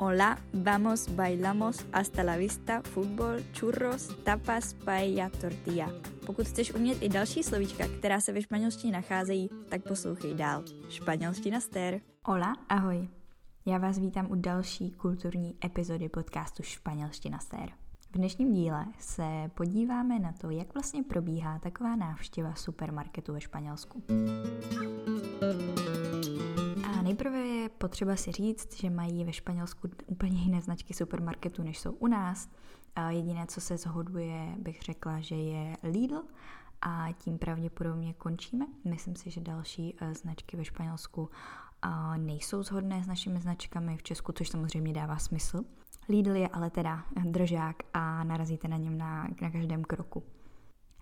Hola, vamos, bailamos, hasta la vista, fútbol, churros, tapas, paella, tortilla. Pokud chceš umět i další slovíčka, která se ve španělštině nacházejí, tak poslouchej dál. Španělština stér. Hola, ahoj. Já vás vítám u další kulturní epizody podcastu Španělština stér. V dnešním díle se podíváme na to, jak vlastně probíhá taková návštěva supermarketu ve Španělsku. Nejprve je potřeba si říct, že mají ve Španělsku úplně jiné značky supermarketů, než jsou u nás. Jediné, co se zhoduje, bych řekla, že je Lidl a tím pravděpodobně končíme. Myslím si, že další e, značky ve Španělsku nejsou shodné s našimi značkami v Česku, což samozřejmě dává smysl. Lidl je ale teda držák a narazíte na něm na, na každém kroku.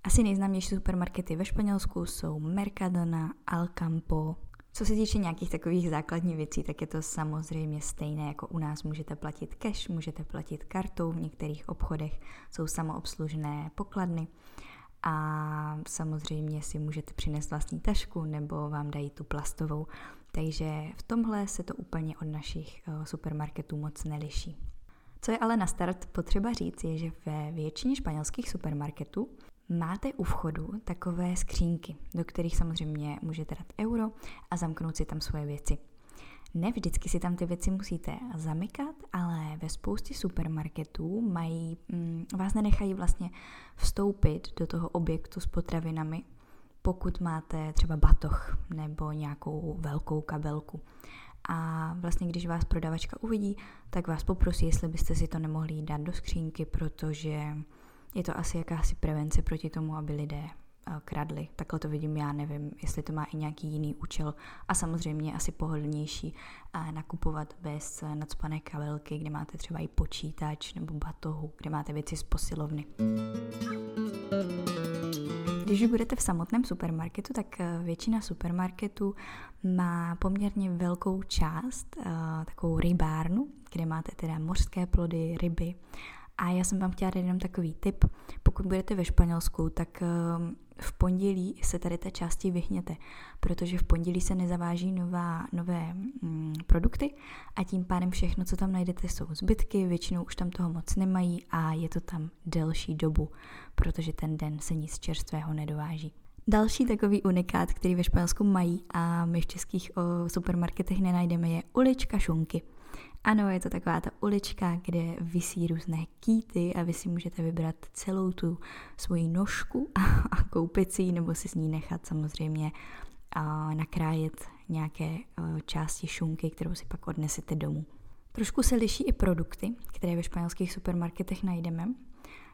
Asi nejznámější supermarkety ve Španělsku jsou Mercadona, Alcampo, co se týče nějakých takových základních věcí, tak je to samozřejmě stejné jako u nás. Můžete platit cash, můžete platit kartou, v některých obchodech jsou samoobslužné pokladny a samozřejmě si můžete přinést vlastní tašku nebo vám dají tu plastovou. Takže v tomhle se to úplně od našich eh, supermarketů moc neliší. Co je ale na start potřeba říct, je, že ve většině španělských supermarketů Máte u vchodu takové skřínky, do kterých samozřejmě můžete dát euro a zamknout si tam svoje věci. Ne vždycky si tam ty věci musíte zamykat, ale ve spoustě supermarketů mají, mm, vás nenechají vlastně vstoupit do toho objektu s potravinami, pokud máte třeba batoh nebo nějakou velkou kabelku. A vlastně, když vás prodavačka uvidí, tak vás poprosí, jestli byste si to nemohli dát do skřínky, protože je to asi jakási prevence proti tomu, aby lidé eh, kradli. Takhle to vidím já, nevím, jestli to má i nějaký jiný účel. A samozřejmě asi pohodlnější eh, nakupovat bez eh, nadspané kabelky, kde máte třeba i počítač nebo batohu, kde máte věci z posilovny. Když budete v samotném supermarketu, tak většina supermarketů má poměrně velkou část, takovou rybárnu, kde máte teda mořské plody, ryby a já jsem vám chtěla dát jenom takový tip. Pokud budete ve Španělsku, tak ehm, v pondělí se tady té části vyhněte, protože v pondělí se nezaváží nová, nové mm, produkty a tím pádem všechno, co tam najdete, jsou zbytky, většinou už tam toho moc nemají a je to tam delší dobu, protože ten den se nic čerstvého nedováží. Další takový unikát, který ve Španělsku mají a my v českých o, supermarketech nenajdeme, je ulička šunky. Ano, je to taková ta ulička, kde vysí různé kýty a vy si můžete vybrat celou tu svoji nožku a, a koupit si ji, nebo si s ní nechat samozřejmě a nakrájet nějaké části šunky, kterou si pak odnesete domů. Trošku se liší i produkty, které ve španělských supermarketech najdeme.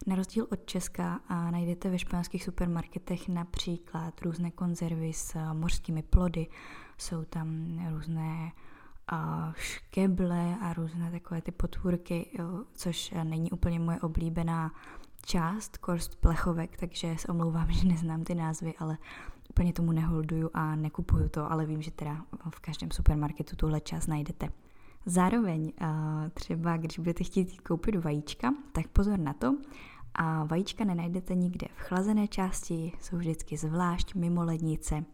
Na rozdíl od Česka a najdete ve španělských supermarketech například různé konzervy s mořskými plody, jsou tam různé a škeble a různé takové ty potvůrky, jo, což není úplně moje oblíbená část, korst plechovek, takže se omlouvám, že neznám ty názvy, ale úplně tomu neholduju a nekupuju to, ale vím, že teda v každém supermarketu tuhle část najdete. Zároveň třeba, když budete chtít koupit vajíčka, tak pozor na to, a vajíčka nenajdete nikde v chlazené části, jsou vždycky zvlášť mimo lednice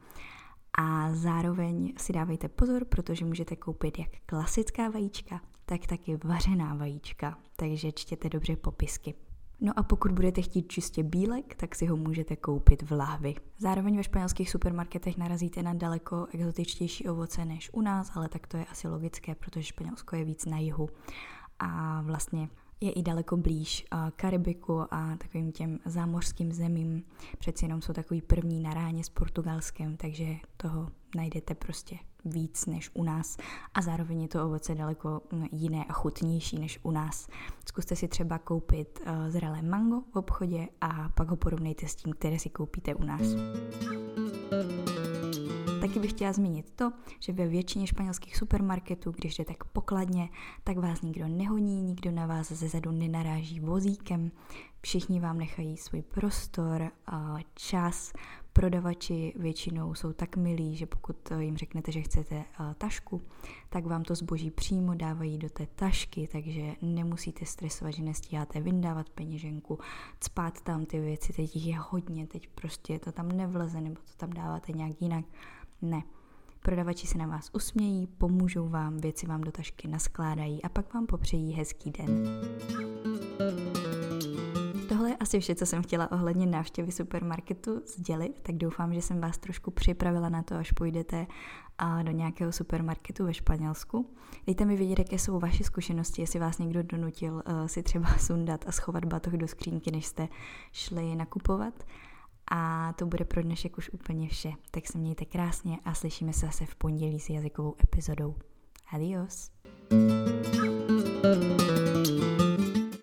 a zároveň si dávejte pozor, protože můžete koupit jak klasická vajíčka, tak taky vařená vajíčka, takže čtěte dobře popisky. No a pokud budete chtít čistě bílek, tak si ho můžete koupit v lahvi. Zároveň ve španělských supermarketech narazíte na daleko exotičtější ovoce než u nás, ale tak to je asi logické, protože Španělsko je víc na jihu. A vlastně je i daleko blíž Karibiku a takovým těm zámořským zemím. Přeci jenom jsou takový první na ráně s Portugalskem, takže toho najdete prostě víc než u nás a zároveň je to ovoce daleko jiné a chutnější než u nás. Zkuste si třeba koupit zralé mango v obchodě a pak ho porovnejte s tím, které si koupíte u nás. Taky bych chtěla zmínit to, že ve většině španělských supermarketů, když jdete k pokladně, tak vás nikdo nehoní, nikdo na vás ze zadu nenaráží vozíkem, všichni vám nechají svůj prostor, čas, prodavači většinou jsou tak milí, že pokud jim řeknete, že chcete tašku, tak vám to zboží přímo dávají do té tašky, takže nemusíte stresovat, že nestíháte vyndávat peněženku, cpát tam ty věci, teď jich je hodně, teď prostě to tam nevleze nebo to tam dáváte nějak jinak. Ne. prodavači se na vás usmějí, pomůžou vám, věci vám do tašky naskládají a pak vám popřejí hezký den. Tohle je asi vše, co jsem chtěla ohledně návštěvy supermarketu sdělit, tak doufám, že jsem vás trošku připravila na to, až půjdete do nějakého supermarketu ve Španělsku. Dejte mi vědět, jaké jsou vaše zkušenosti, jestli vás někdo donutil uh, si třeba sundat a schovat batoh do skřínky, než jste šli nakupovat. A to bude pro dnešek už úplně vše. Tak se mějte krásně a slyšíme se zase v pondělí s jazykovou epizodou. Adios! thank you